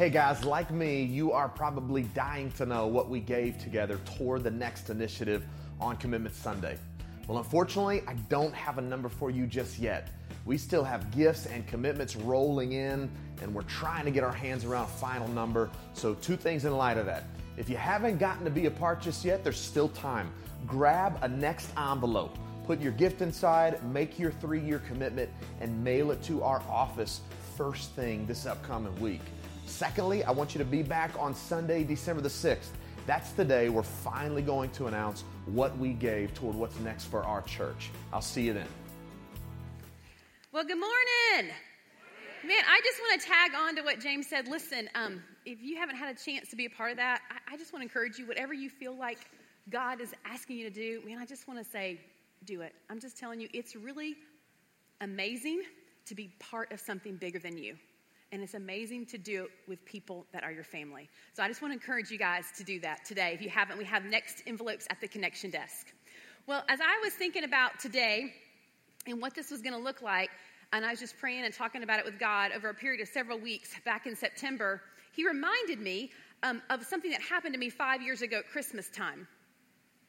Hey guys, like me, you are probably dying to know what we gave together toward the next initiative on Commitment Sunday. Well, unfortunately, I don't have a number for you just yet. We still have gifts and commitments rolling in, and we're trying to get our hands around a final number. So, two things in light of that. If you haven't gotten to be a part just yet, there's still time. Grab a next envelope, put your gift inside, make your three year commitment, and mail it to our office first thing this upcoming week. Secondly, I want you to be back on Sunday, December the 6th. That's the day we're finally going to announce what we gave toward what's next for our church. I'll see you then. Well, good morning. Man, I just want to tag on to what James said. Listen, um, if you haven't had a chance to be a part of that, I, I just want to encourage you, whatever you feel like God is asking you to do, man, I just want to say, do it. I'm just telling you, it's really amazing to be part of something bigger than you and it's amazing to do it with people that are your family. So I just want to encourage you guys to do that today. If you haven't, we have next envelopes at the connection desk. Well, as I was thinking about today and what this was going to look like, and I was just praying and talking about it with God over a period of several weeks back in September, He reminded me um, of something that happened to me five years ago at Christmas time.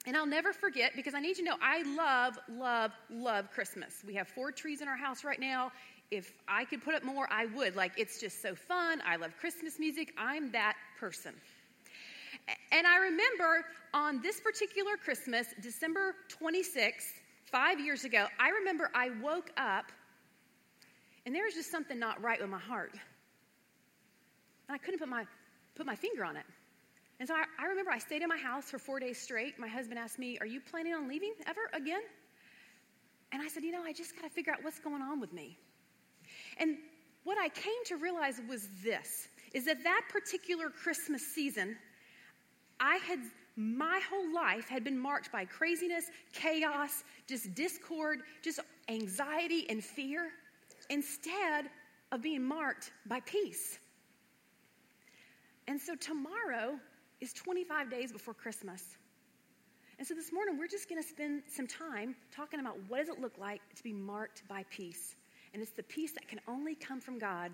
And I'll never forget because I need you to know I love, love, love Christmas. We have four trees in our house right now if I could put up more, I would. Like, it's just so fun. I love Christmas music. I'm that person. And I remember on this particular Christmas, December 26th, five years ago, I remember I woke up and there was just something not right with my heart. And I couldn't put my, put my finger on it. And so I, I remember I stayed in my house for four days straight. My husband asked me, Are you planning on leaving ever again? And I said, You know, I just got to figure out what's going on with me. And what I came to realize was this is that that particular Christmas season, I had my whole life had been marked by craziness, chaos, just discord, just anxiety and fear, instead of being marked by peace. And so tomorrow is 25 days before Christmas. And so this morning, we're just going to spend some time talking about what does it look like to be marked by peace. And it's the peace that can only come from God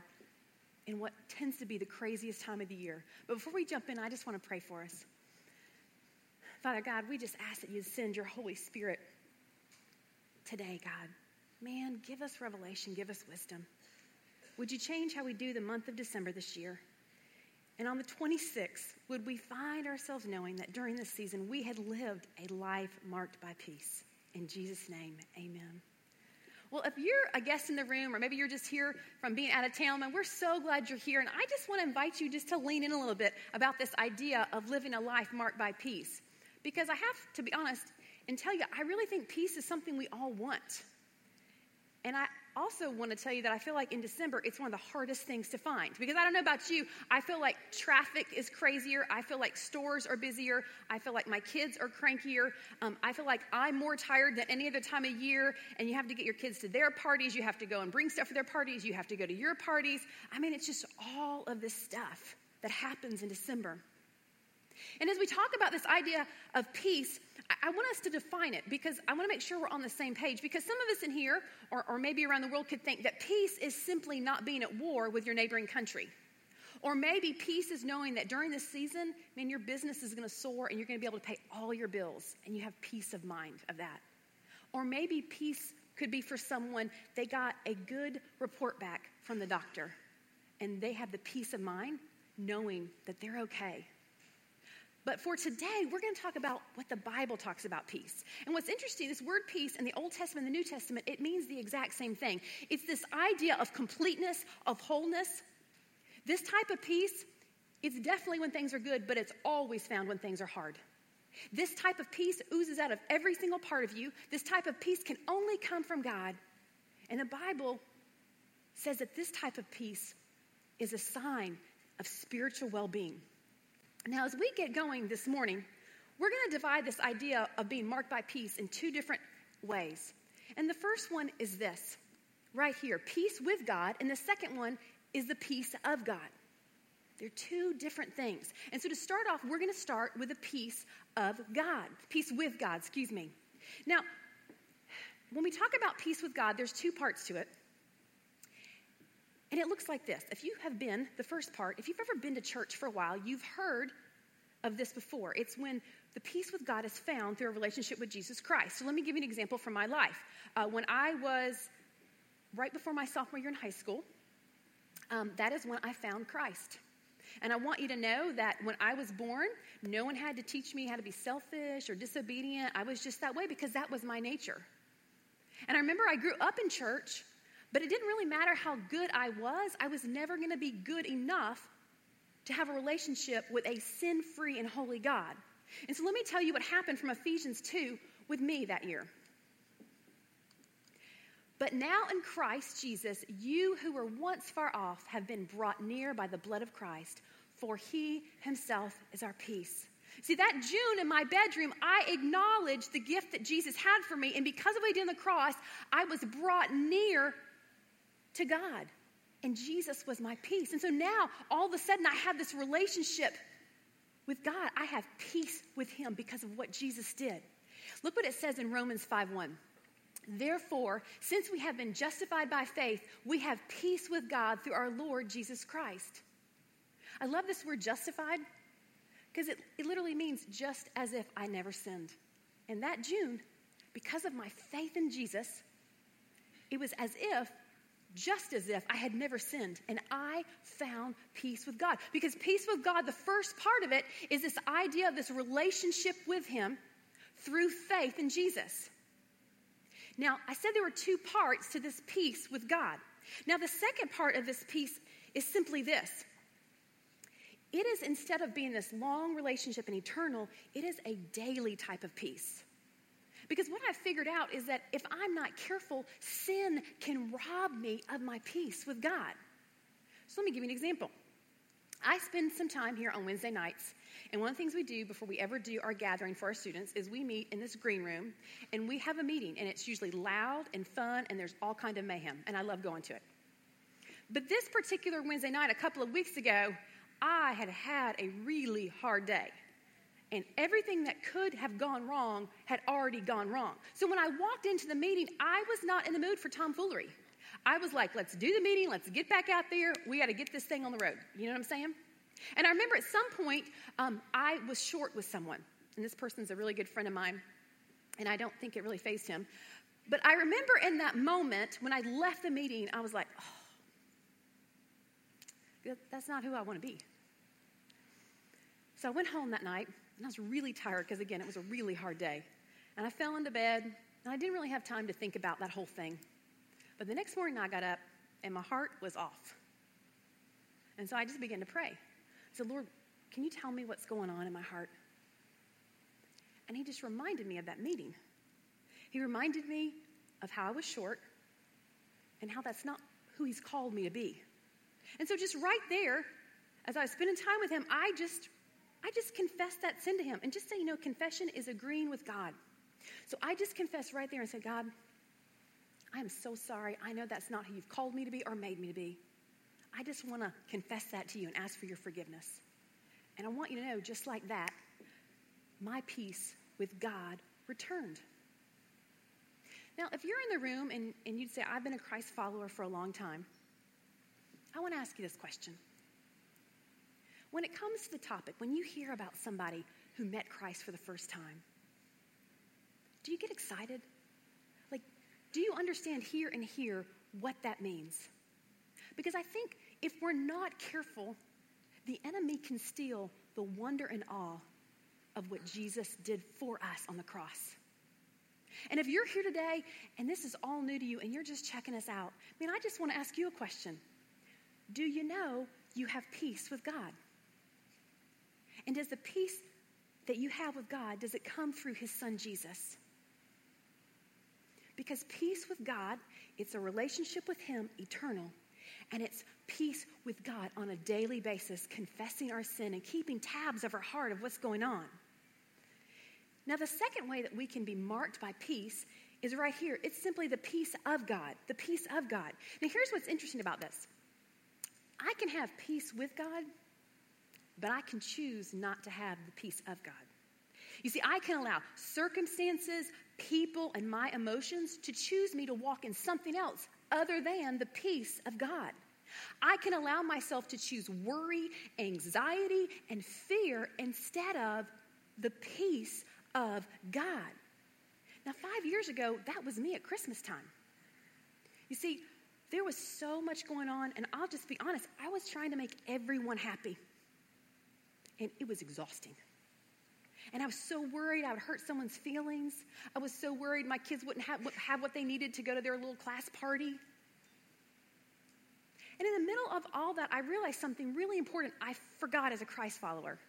in what tends to be the craziest time of the year. But before we jump in, I just want to pray for us. Father God, we just ask that you send your Holy Spirit today, God. Man, give us revelation, give us wisdom. Would you change how we do the month of December this year? And on the 26th, would we find ourselves knowing that during this season we had lived a life marked by peace? In Jesus' name, amen. Well, if you're a guest in the room, or maybe you're just here from being out of town, and we're so glad you're here. And I just want to invite you just to lean in a little bit about this idea of living a life marked by peace. Because I have to be honest and tell you, I really think peace is something we all want. And I also want to tell you that I feel like in December, it's one of the hardest things to find. Because I don't know about you, I feel like traffic is crazier. I feel like stores are busier. I feel like my kids are crankier. Um, I feel like I'm more tired than any other time of year. And you have to get your kids to their parties. You have to go and bring stuff for their parties. You have to go to your parties. I mean, it's just all of this stuff that happens in December. And as we talk about this idea of peace, I, want us to define it because I want to make sure we're on the same page. Because some of us in here, or, or maybe around the world, could think that peace is simply not being at war with your neighboring country. Or maybe peace is knowing that during this season, man, your business is going to soar and you're going to be able to pay all your bills and you have peace of mind of that. Or maybe peace could be for someone, they got a good report back from the doctor and they have the peace of mind knowing that they're okay but for today, we're going to talk about what the Bible talks about peace. And what's interesting, this word peace in the Old Testament and the New Testament, it means the exact same thing. It's this idea of completeness, of wholeness. This type of peace, it's definitely when things are good, but it's always found when things are hard. This type of peace oozes out of every single part of you. This type of peace can only come from God. And the Bible says that this type of peace is a sign of spiritual well being. Now, as we get going this morning, we're going to divide this idea of being marked by peace in two different ways. And the first one is this right here peace with God. And the second one is the peace of God. They're two different things. And so to start off, we're going to start with the peace of God, peace with God, excuse me. Now, when we talk about peace with God, there's two parts to it. And it looks like this. If you have been, the first part, if you've ever been to church for a while, you've heard of this before. It's when the peace with God is found through a relationship with Jesus Christ. So let me give you an example from my life. Uh, when I was right before my sophomore year in high school, um, that is when I found Christ. And I want you to know that when I was born, no one had to teach me how to be selfish or disobedient. I was just that way because that was my nature. And I remember I grew up in church, but it didn't really matter how good I was, I was never going to be good enough to have a relationship with a sin free and holy God. And so let me tell you what happened from Ephesians 2 with me that year. But now in Christ Jesus, you who were once far off have been brought near by the blood of Christ, for he himself is our peace. See, that June in my bedroom, I acknowledged the gift that Jesus had for me, and because of what he did on the cross, I was brought near to God. And Jesus was my peace. And so now, all of a sudden, I have this relationship with God. I have peace with him because of what Jesus did. Look what it says in Romans 5 1. Therefore, since we have been justified by faith, we have peace with God through our Lord Jesus Christ. I love this word justified because it, it literally means just as if I never sinned. And that June, because of my faith in Jesus, it was as if, just as if I had never sinned, and I found peace with God. Because peace with God, the first part of it is this idea of this relationship with Him through faith in Jesus. Now, I said there were two parts to this peace with God. Now, the second part of this peace is simply this it is instead of being this long relationship and eternal, it is a daily type of peace. Because what I've figured out is that if I'm not careful, sin can rob me of my peace with God. So let me give you an example. I spend some time here on Wednesday nights and one of the things we do before we ever do our gathering for our students is we meet in this green room and we have a meeting and it's usually loud and fun and there's all kind of mayhem and I love going to it. But this particular Wednesday night a couple of weeks ago, I had had a really hard day. And everything that could have gone wrong had already gone wrong. So when I walked into the meeting, I was not in the mood for tomfoolery. I was like, let's do the meeting, let's get back out there, we got to get this thing on the road. You know what I'm saying? And I remember at some point, um, I was short with someone, and this person's a really good friend of mine, and I don't think it really fazed him. But I remember in that moment when I left the meeting, I was like, oh, that's not who I want to be. So I went home that night, and I was really tired because, again, it was a really hard day. And I fell into bed, and I didn't really have time to think about that whole thing. But the next morning, I got up, and my heart was off. And so I just began to pray I said, Lord, can you tell me what's going on in my heart? And he just reminded me of that meeting. He reminded me of how I was short and how that's not who he's called me to be. And so just right there, as I was spending time with him, I just I just confess that sin to him. And just so you know, confession is agreeing with God. So I just confess right there and say, God, I am so sorry. I know that's not who you've called me to be or made me to be. I just want to confess that to you and ask for your forgiveness. And I want you to know, just like that, my peace with God returned. Now, if you're in the room and, and you'd say, I've been a Christ follower for a long time, I want to ask you this question. When it comes to the topic, when you hear about somebody who met Christ for the first time, do you get excited? Like, do you understand here and here what that means? Because I think if we're not careful, the enemy can steal the wonder and awe of what Jesus did for us on the cross. And if you're here today and this is all new to you and you're just checking us out, I mean, I just want to ask you a question. Do you know you have peace with God? And does the peace that you have with God, does it come through his son Jesus? Because peace with God, it's a relationship with him eternal and it's peace with God on a daily basis, confessing our sin and keeping tabs of our heart of what's going on. Now, the second way that we can be marked by peace is right here. It's simply the peace of God, the peace of God. Now, here's what's interesting about this I can have peace with God, but I can choose not to have the peace of God. You see, I can allow circumstances, people, and my emotions to choose me to walk in something else other than the peace of God. I can allow myself to choose worry, anxiety, and fear instead of the peace of God. Now, five years ago, that was me at Christmas time. You see, there was so much going on, and I'll just be honest, I was trying to make everyone happy. And it was exhausting. And I was so worried I would hurt someone's feelings. I was so worried my kids wouldn't have, have what they needed to go to their little class party. And in the middle of all that, I realized something really important I forgot as a Christ follower.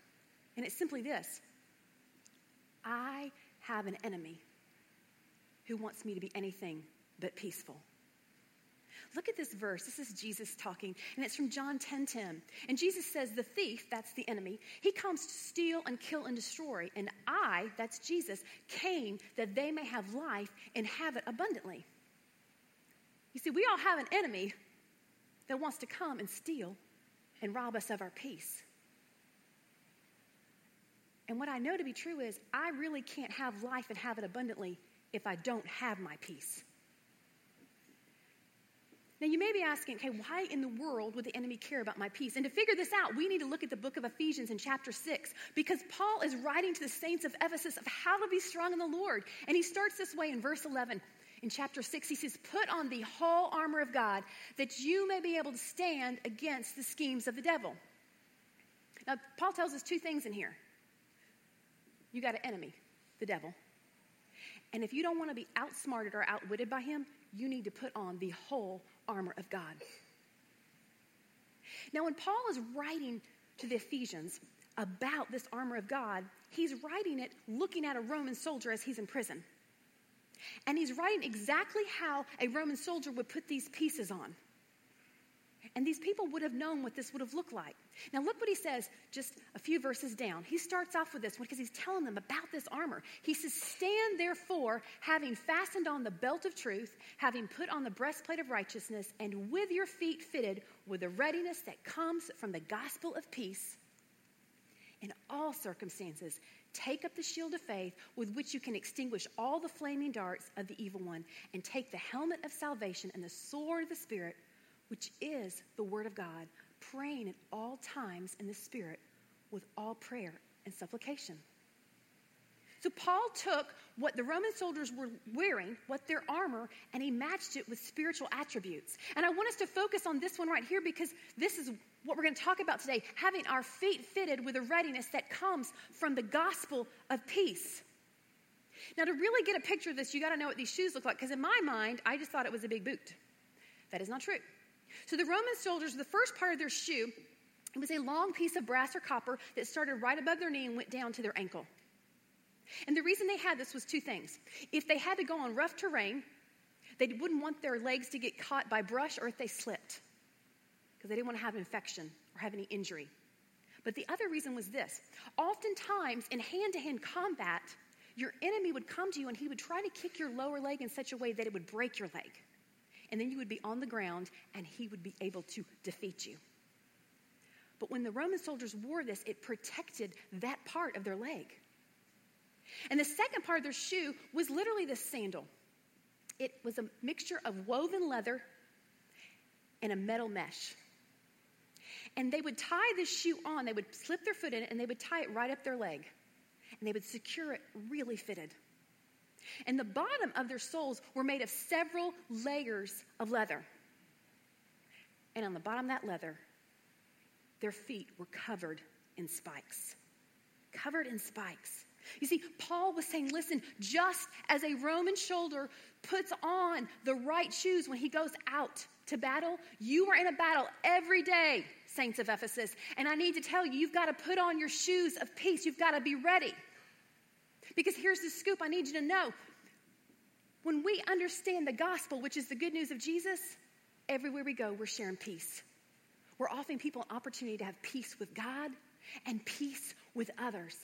And it's simply this I have an enemy who wants me to be anything but peaceful. Look at this verse. This is Jesus talking, and it's from John 10 10. And Jesus says, The thief, that's the enemy, he comes to steal and kill and destroy. And I, that's Jesus, came that they may have life and have it abundantly. You see, we all have an enemy that wants to come and steal and rob us of our peace. And what I know to be true is, I really can't have life and have it abundantly if I don't have my peace. Now, you may be asking, okay, why in the world would the enemy care about my peace? And to figure this out, we need to look at the book of Ephesians in chapter 6, because Paul is writing to the saints of Ephesus of how to be strong in the Lord. And he starts this way in verse 11. In chapter 6, he says, Put on the whole armor of God that you may be able to stand against the schemes of the devil. Now, Paul tells us two things in here you got an enemy, the devil. And if you don't want to be outsmarted or outwitted by him, you need to put on the whole armor of God. Now, when Paul is writing to the Ephesians about this armor of God, he's writing it looking at a Roman soldier as he's in prison. And he's writing exactly how a Roman soldier would put these pieces on. And these people would have known what this would have looked like. Now, look what he says just a few verses down. He starts off with this because he's telling them about this armor. He says, Stand therefore, having fastened on the belt of truth, having put on the breastplate of righteousness, and with your feet fitted with the readiness that comes from the gospel of peace. In all circumstances, take up the shield of faith with which you can extinguish all the flaming darts of the evil one, and take the helmet of salvation and the sword of the Spirit which is the Word of God, praying at all times in the Spirit with all prayer and supplication. So Paul took what the Roman soldiers were wearing, what their armor, and he matched it with spiritual attributes. And I want us to focus on this one right here because this is what we're going to talk about today having our feet fitted with a readiness that comes from the gospel of peace. Now, to really get a picture of this, you got to know what these shoes look like because in my mind, I just thought it was a big boot. That is not true. So the Roman soldiers, the first part of their shoe, it was a long piece of brass or copper that started right above their knee and went down to their ankle. And the reason they had this was two things. If they had to go on rough terrain, they wouldn't want their legs to get caught by brush or if they slipped, because they didn't want to have an infection or have any injury. But the other reason was this oftentimes in hand to hand combat, your enemy would come to you and he would try to kick your lower leg in such a way that it would break your leg and then you would be on the ground and he would be able to defeat you. But when the Roman soldiers wore this, it protected that part of their leg. And the second part of their shoe was literally this sandal. It was a mixture of woven leather and a metal mesh. And they would tie this shoe on, they would slip their foot in it, and they would tie it right up their leg. And they would secure it really fitted. And the bottom of their soles were made of several layers of leather. And on the bottom of that leather, their feet were covered in spikes. Covered in spikes. You see, Paul was saying, listen, just as a Roman soldier puts on the right shoes when he goes out to battle, you are in a battle every day, saints of Ephesus. And I need to tell you, you've got to put on your shoes of peace. You've got to be ready. Because here's the scoop I need you to know. When we understand the gospel, which is the good news of Jesus, everywhere we go, we're sharing peace. We're offering people an opportunity to have peace with God and peace with others.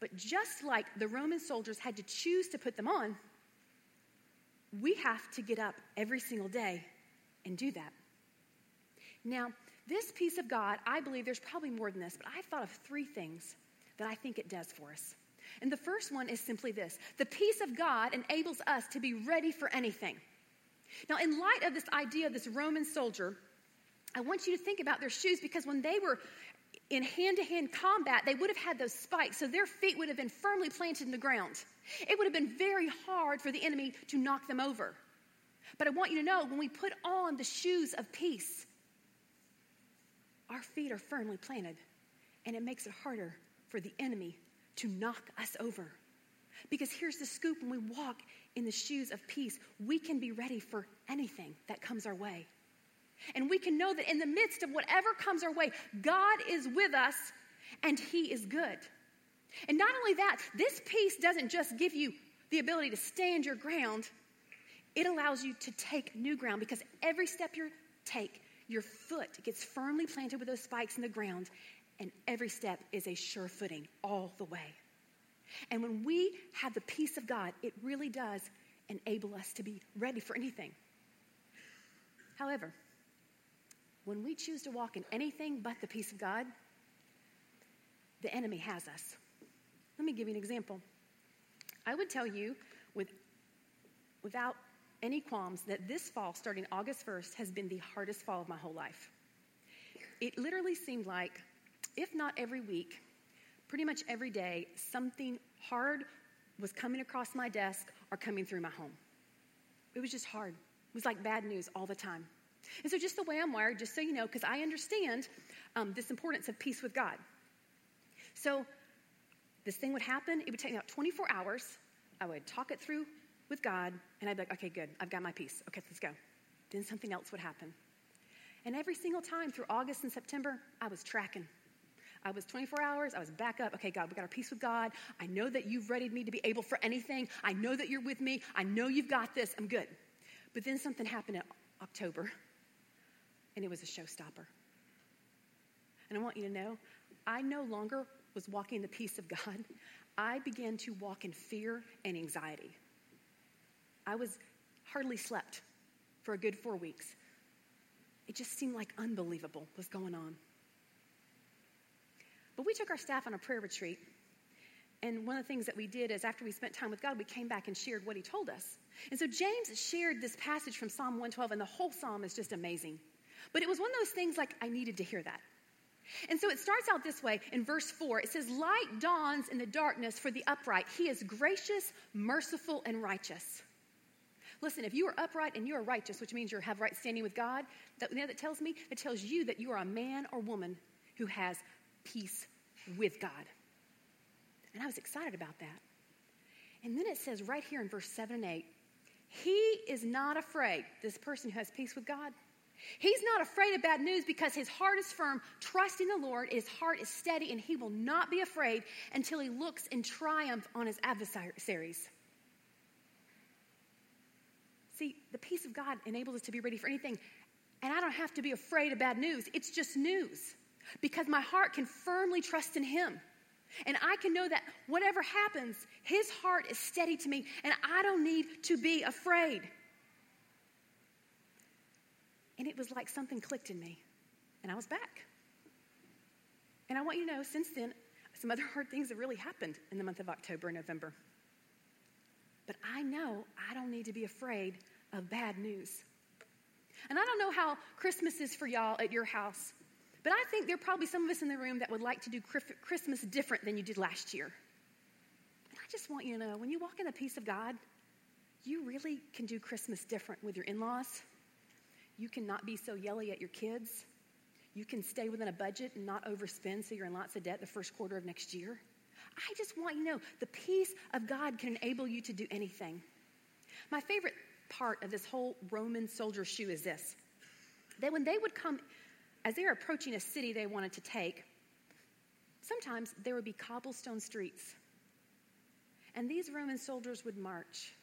But just like the Roman soldiers had to choose to put them on, we have to get up every single day and do that. Now, this peace of God, I believe there's probably more than this, but I've thought of three things that I think it does for us. And the first one is simply this the peace of God enables us to be ready for anything. Now, in light of this idea of this Roman soldier, I want you to think about their shoes because when they were in hand to hand combat, they would have had those spikes, so their feet would have been firmly planted in the ground. It would have been very hard for the enemy to knock them over. But I want you to know when we put on the shoes of peace, our feet are firmly planted, and it makes it harder for the enemy to knock us over. Because here's the scoop when we walk in the shoes of peace, we can be ready for anything that comes our way. And we can know that in the midst of whatever comes our way, God is with us and He is good. And not only that, this peace doesn't just give you the ability to stand your ground, it allows you to take new ground because every step you take, your foot gets firmly planted with those spikes in the ground, and every step is a sure footing all the way. And when we have the peace of God, it really does enable us to be ready for anything. However, when we choose to walk in anything but the peace of God, the enemy has us. Let me give you an example. I would tell you with, without any qualms that this fall, starting August 1st, has been the hardest fall of my whole life. It literally seemed like, if not every week, pretty much every day, something hard was coming across my desk or coming through my home. It was just hard. It was like bad news all the time. And so, just the way I'm wired, just so you know, because I understand um, this importance of peace with God. So, this thing would happen. It would take me about 24 hours. I would talk it through with God, and I'd be like, okay, good, I've got my peace. Okay, let's go. Then something else would happen. And every single time through August and September, I was tracking. I was 24 hours. I was back up. Okay, God, we got our peace with God. I know that you've readied me to be able for anything. I know that you're with me. I know you've got this. I'm good. But then something happened in October, and it was a showstopper. And I want you to know, I no longer was walking the peace of God. I began to walk in fear and anxiety. I was hardly slept for a good four weeks. It just seemed like unbelievable was going on. But we took our staff on a prayer retreat. And one of the things that we did is after we spent time with God, we came back and shared what he told us. And so James shared this passage from Psalm 112, and the whole psalm is just amazing. But it was one of those things like I needed to hear that. And so it starts out this way in verse 4. It says, Light dawns in the darkness for the upright. He is gracious, merciful, and righteous. Listen, if you are upright and you are righteous, which means you have right standing with God, that, you know, that tells me, it tells you that you are a man or woman who has peace with God. And I was excited about that. And then it says right here in verse 7 and 8, he is not afraid, this person who has peace with God. He's not afraid of bad news because his heart is firm, trusting the Lord, his heart is steady, and he will not be afraid until he looks in triumph on his adversaries. See, the peace of God enables us to be ready for anything. And I don't have to be afraid of bad news. It's just news because my heart can firmly trust in Him. And I can know that whatever happens, His heart is steady to me, and I don't need to be afraid. And it was like something clicked in me, and I was back. And I want you to know, since then, some other hard things have really happened in the month of October and November. But I know I don't need to be afraid of bad news. And I don't know how Christmas is for y'all at your house, but I think there are probably some of us in the room that would like to do Christmas different than you did last year. And I just want you to know when you walk in the peace of God, you really can do Christmas different with your in laws. You cannot be so yelly at your kids. You can stay within a budget and not overspend so you're in lots of debt the first quarter of next year. I just want you to know the peace of God can enable you to do anything. My favorite part of this whole Roman soldier shoe is this that when they would come, as they were approaching a city they wanted to take, sometimes there would be cobblestone streets. And these Roman soldiers would march.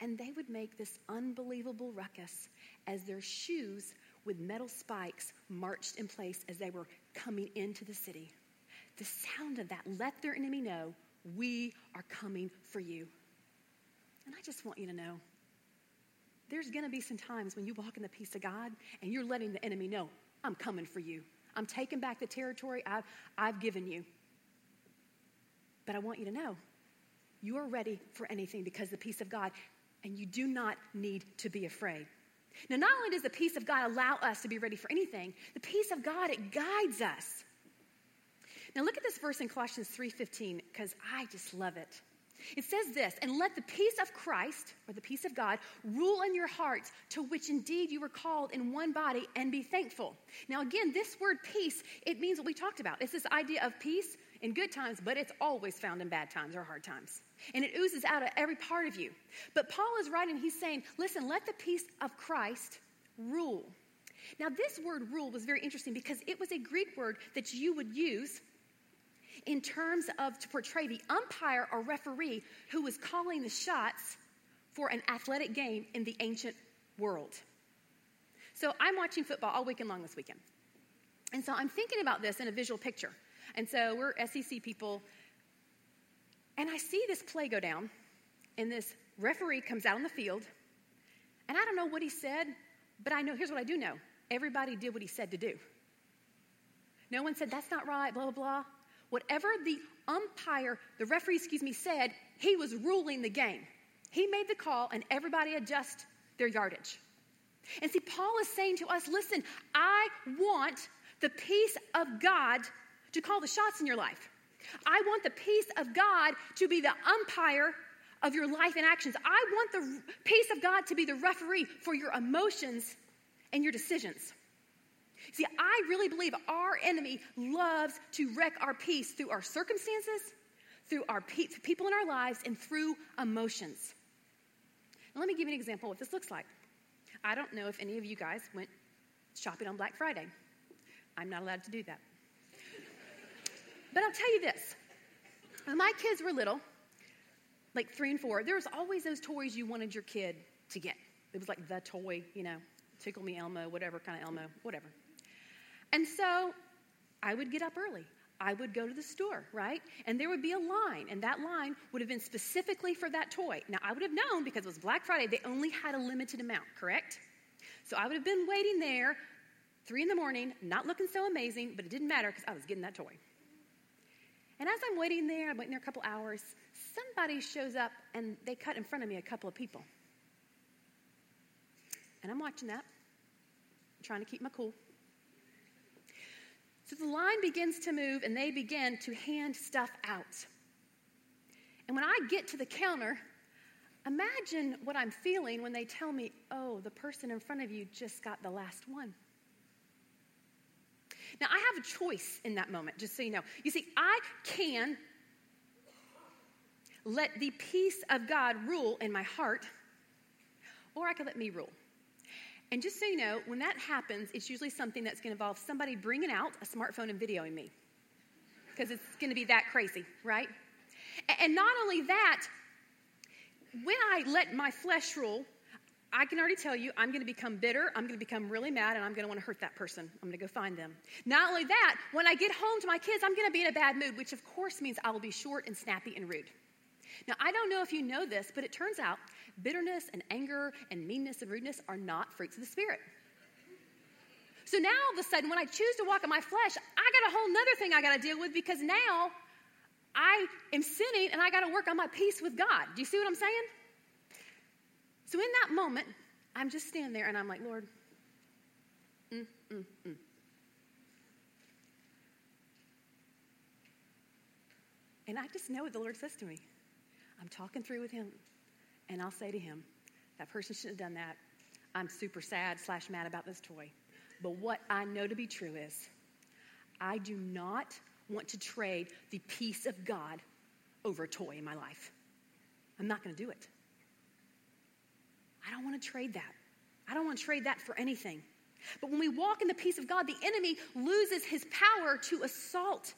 And they would make this unbelievable ruckus as their shoes with metal spikes marched in place as they were coming into the city. The sound of that let their enemy know, we are coming for you. And I just want you to know there's going to be some times when you walk in the peace of God and you're letting the enemy know, I'm coming for you. I'm taking back the territory I've, I've given you. But I want you to know you are ready for anything because the peace of God, and you do not need to be afraid. Now, not only does the peace of God allow us to be ready for anything, the peace of God, it guides us. Now look at this verse in Colossians 3:15 because I just love it. It says this, and let the peace of Christ, or the peace of God, rule in your hearts, to which indeed you were called in one body, and be thankful. Now, again, this word peace, it means what we talked about. It's this idea of peace in good times, but it's always found in bad times or hard times. And it oozes out of every part of you. But Paul is writing, he's saying, listen, let the peace of Christ rule. Now, this word rule was very interesting because it was a Greek word that you would use in terms of to portray the umpire or referee who was calling the shots for an athletic game in the ancient world. So I'm watching football all weekend long this weekend. And so I'm thinking about this in a visual picture. And so we're SEC people. And I see this play go down, and this referee comes out on the field. And I don't know what he said, but I know, here's what I do know everybody did what he said to do. No one said, that's not right, blah, blah, blah. Whatever the umpire, the referee, excuse me, said, he was ruling the game. He made the call, and everybody adjust their yardage. And see, Paul is saying to us listen, I want the peace of God to call the shots in your life. I want the peace of God to be the umpire of your life and actions. I want the peace of God to be the referee for your emotions and your decisions. See, I really believe our enemy loves to wreck our peace through our circumstances, through our pe- people in our lives, and through emotions. Now, let me give you an example of what this looks like. I don't know if any of you guys went shopping on Black Friday. I'm not allowed to do that. But I'll tell you this when my kids were little, like three and four, there was always those toys you wanted your kid to get. It was like the toy, you know, tickle me Elmo, whatever kind of Elmo, whatever. And so I would get up early. I would go to the store, right? And there would be a line, and that line would have been specifically for that toy. Now, I would have known because it was Black Friday, they only had a limited amount, correct? So I would have been waiting there, three in the morning, not looking so amazing, but it didn't matter because I was getting that toy. And as I'm waiting there, I'm waiting there a couple hours, somebody shows up and they cut in front of me a couple of people. And I'm watching that, trying to keep my cool. So the line begins to move and they begin to hand stuff out. And when I get to the counter, imagine what I'm feeling when they tell me, oh, the person in front of you just got the last one. Now, I have a choice in that moment, just so you know. You see, I can let the peace of God rule in my heart, or I can let me rule. And just so you know, when that happens, it's usually something that's going to involve somebody bringing out a smartphone and videoing me. Because it's going to be that crazy, right? And not only that, when I let my flesh rule, I can already tell you I'm going to become bitter, I'm going to become really mad, and I'm going to want to hurt that person. I'm going to go find them. Not only that, when I get home to my kids, I'm going to be in a bad mood, which of course means I will be short and snappy and rude. Now, I don't know if you know this, but it turns out bitterness and anger and meanness and rudeness are not fruits of the Spirit. So now all of a sudden, when I choose to walk in my flesh, I got a whole nother thing I got to deal with because now I am sinning and I got to work on my peace with God. Do you see what I'm saying? So in that moment, I'm just standing there and I'm like, Lord, mm, mm, mm. And I just know what the Lord says to me. I'm talking through with him, and I'll say to him, that person shouldn't have done that. I'm super sad slash mad about this toy. But what I know to be true is, I do not want to trade the peace of God over a toy in my life. I'm not going to do it. I don't want to trade that. I don't want to trade that for anything. But when we walk in the peace of God, the enemy loses his power to assault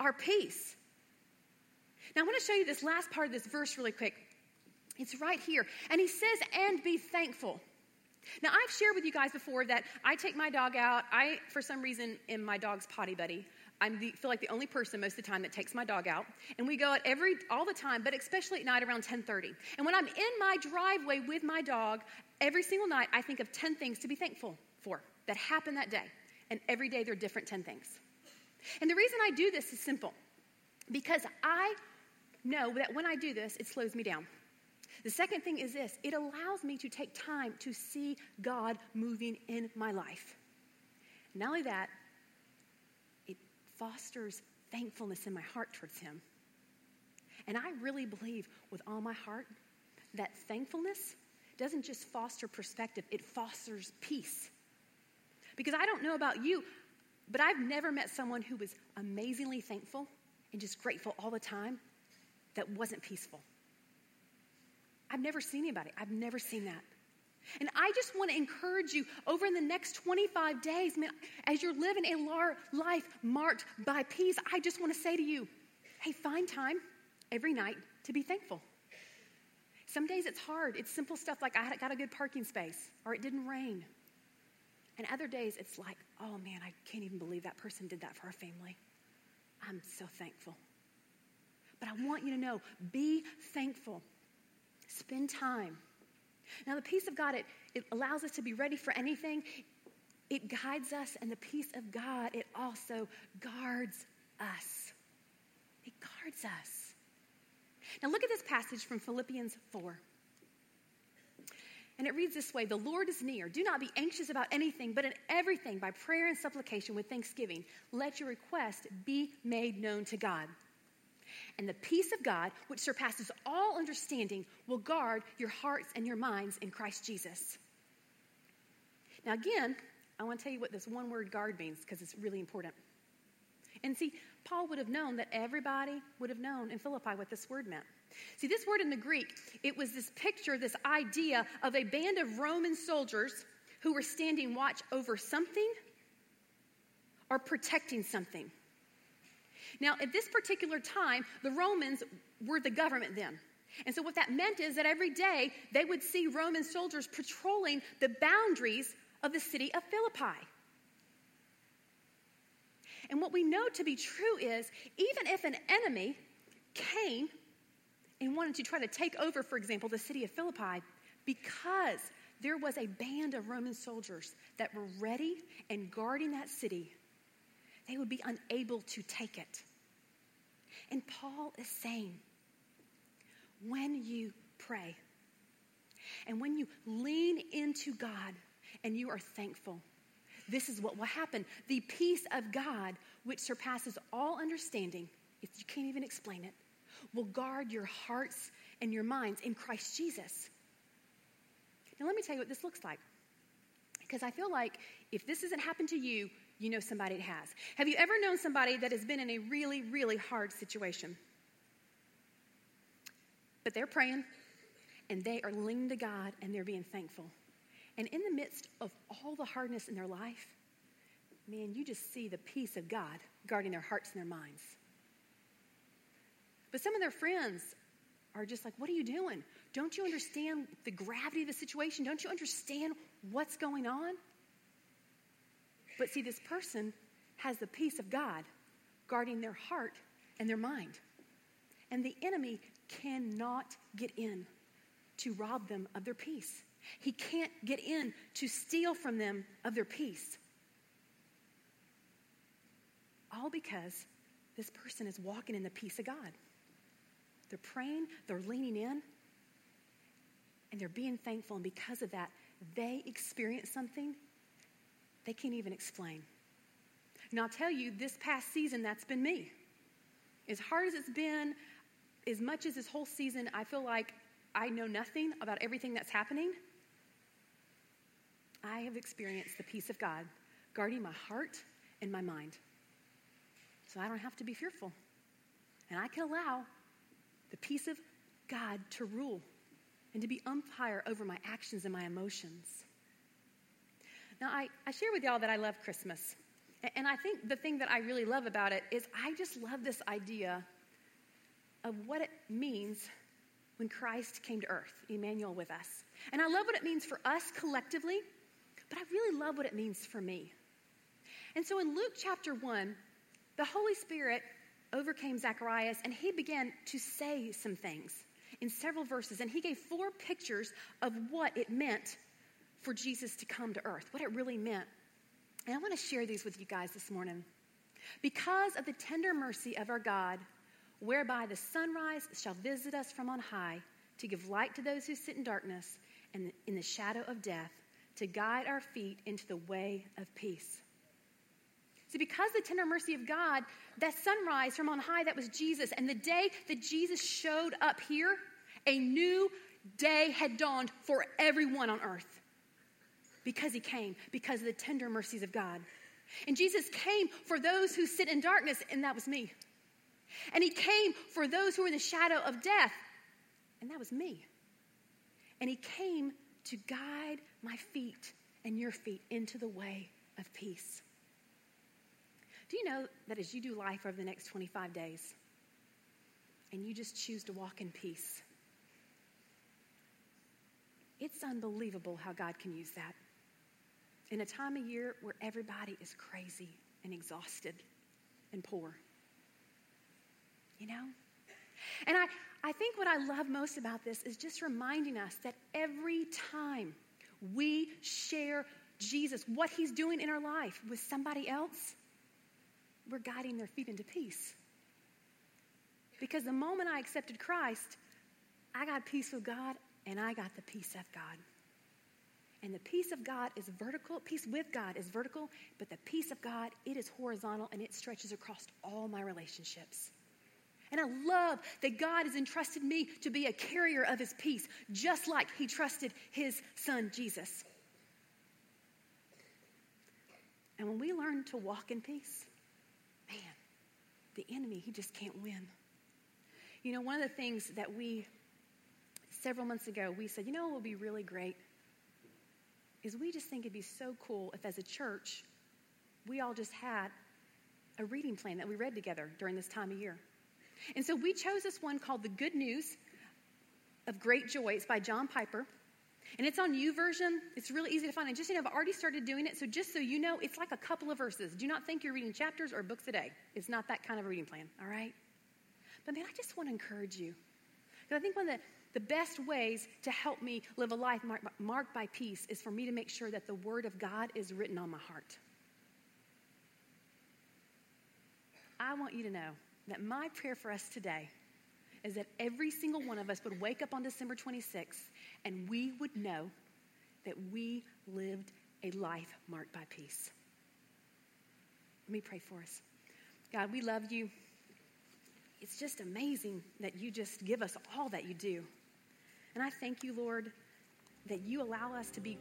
our peace. Now, I want to show you this last part of this verse really quick. It's right here. And he says, and be thankful. Now, I've shared with you guys before that I take my dog out. I, for some reason, am my dog's potty buddy. I feel like the only person most of the time that takes my dog out. And we go out every, all the time, but especially at night around 1030. And when I'm in my driveway with my dog, every single night, I think of 10 things to be thankful for that happened that day. And every day, there are different 10 things. And the reason I do this is simple because I know that when I do this, it slows me down. The second thing is this it allows me to take time to see God moving in my life. Not only that, it fosters thankfulness in my heart towards Him. And I really believe with all my heart that thankfulness doesn't just foster perspective, it fosters peace. Because I don't know about you, but I've never met someone who was amazingly thankful and just grateful all the time that wasn't peaceful. I've never seen anybody, I've never seen that. And I just want to encourage you over in the next 25 days, man, as you're living a life marked by peace, I just want to say to you hey, find time every night to be thankful. Some days it's hard. It's simple stuff like I got a good parking space or it didn't rain. And other days it's like, oh man, I can't even believe that person did that for our family. I'm so thankful. But I want you to know be thankful, spend time. Now, the peace of God, it, it allows us to be ready for anything. It guides us, and the peace of God, it also guards us. It guards us. Now, look at this passage from Philippians 4. And it reads this way The Lord is near. Do not be anxious about anything, but in everything, by prayer and supplication with thanksgiving, let your request be made known to God. And the peace of God, which surpasses all understanding, will guard your hearts and your minds in Christ Jesus. Now, again, I want to tell you what this one word guard means because it's really important. And see, Paul would have known that everybody would have known in Philippi what this word meant. See, this word in the Greek, it was this picture, this idea of a band of Roman soldiers who were standing watch over something or protecting something. Now, at this particular time, the Romans were the government then. And so, what that meant is that every day they would see Roman soldiers patrolling the boundaries of the city of Philippi. And what we know to be true is even if an enemy came and wanted to try to take over, for example, the city of Philippi, because there was a band of Roman soldiers that were ready and guarding that city, they would be unable to take it. And Paul is saying, when you pray and when you lean into God and you are thankful, this is what will happen. The peace of God, which surpasses all understanding, if you can't even explain it, will guard your hearts and your minds in Christ Jesus. Now, let me tell you what this looks like. Because I feel like if this hasn't happened to you, you know somebody that has. Have you ever known somebody that has been in a really, really hard situation? But they're praying and they are leaning to God and they're being thankful. And in the midst of all the hardness in their life, man, you just see the peace of God guarding their hearts and their minds. But some of their friends are just like, What are you doing? Don't you understand the gravity of the situation? Don't you understand what's going on? But see, this person has the peace of God guarding their heart and their mind. And the enemy cannot get in to rob them of their peace. He can't get in to steal from them of their peace. All because this person is walking in the peace of God. They're praying, they're leaning in, and they're being thankful. And because of that, they experience something they can't even explain. And I'll tell you, this past season, that's been me. As hard as it's been, as much as this whole season, I feel like I know nothing about everything that's happening. I have experienced the peace of God guarding my heart and my mind. So I don't have to be fearful. And I can allow the peace of God to rule and to be umpire over my actions and my emotions. Now, I, I share with y'all that I love Christmas. And I think the thing that I really love about it is I just love this idea of what it means when Christ came to earth, Emmanuel with us. And I love what it means for us collectively, but I really love what it means for me. And so in Luke chapter 1, the Holy Spirit overcame Zacharias and he began to say some things in several verses. And he gave four pictures of what it meant for Jesus to come to earth, what it really meant. And I want to share these with you guys this morning. Because of the tender mercy of our God, whereby the sunrise shall visit us from on high to give light to those who sit in darkness and in the shadow of death, to guide our feet into the way of peace. See, because the tender mercy of God, that sunrise from on high, that was Jesus. And the day that Jesus showed up here, a new day had dawned for everyone on earth. Because he came, because of the tender mercies of God. And Jesus came for those who sit in darkness, and that was me. And he came for those who were in the shadow of death, and that was me. And he came to guide my feet and your feet into the way of peace. Do you know that as you do life over the next 25 days, and you just choose to walk in peace, it's unbelievable how God can use that. In a time of year where everybody is crazy and exhausted and poor. You know? And I, I think what I love most about this is just reminding us that every time we share Jesus, what he's doing in our life with somebody else, we're guiding their feet into peace. Because the moment I accepted Christ, I got peace with God and I got the peace of God. And the peace of God is vertical. Peace with God is vertical, but the peace of God, it is horizontal and it stretches across all my relationships. And I love that God has entrusted me to be a carrier of his peace, just like he trusted his son Jesus. And when we learn to walk in peace, man, the enemy, he just can't win. You know, one of the things that we, several months ago, we said, you know it would be really great? Is we just think it'd be so cool if, as a church, we all just had a reading plan that we read together during this time of year. And so we chose this one called The Good News of Great Joy. It's by John Piper. And it's on YouVersion. It's really easy to find. And just you know, I've already started doing it. So just so you know, it's like a couple of verses. Do not think you're reading chapters or books a day. It's not that kind of reading plan, all right? But man, I just want to encourage you. Because I think one of the, the best ways to help me live a life marked, by peace is for me to make sure that the Word of God is written on my heart. I want you to know that my prayer for us today is that every single one of us would wake up on December 26th and we would know that we lived a life marked by peace. Let me pray for us. God, we love you. It's just amazing that you just give us all that you do. And I thank you, Lord, that you allow us to be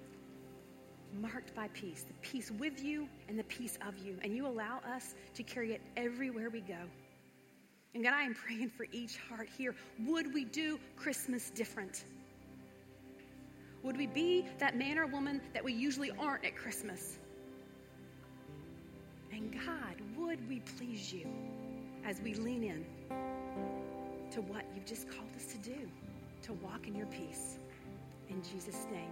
marked by peace the peace with you and the peace of you. And you allow us to carry it everywhere we go. And God, I am praying for each heart here. Would we do Christmas different? Would we be that man or woman that we usually aren't at Christmas? And God, would we please you as we lean in to what you've just called us to do, to walk in your peace? In Jesus' name.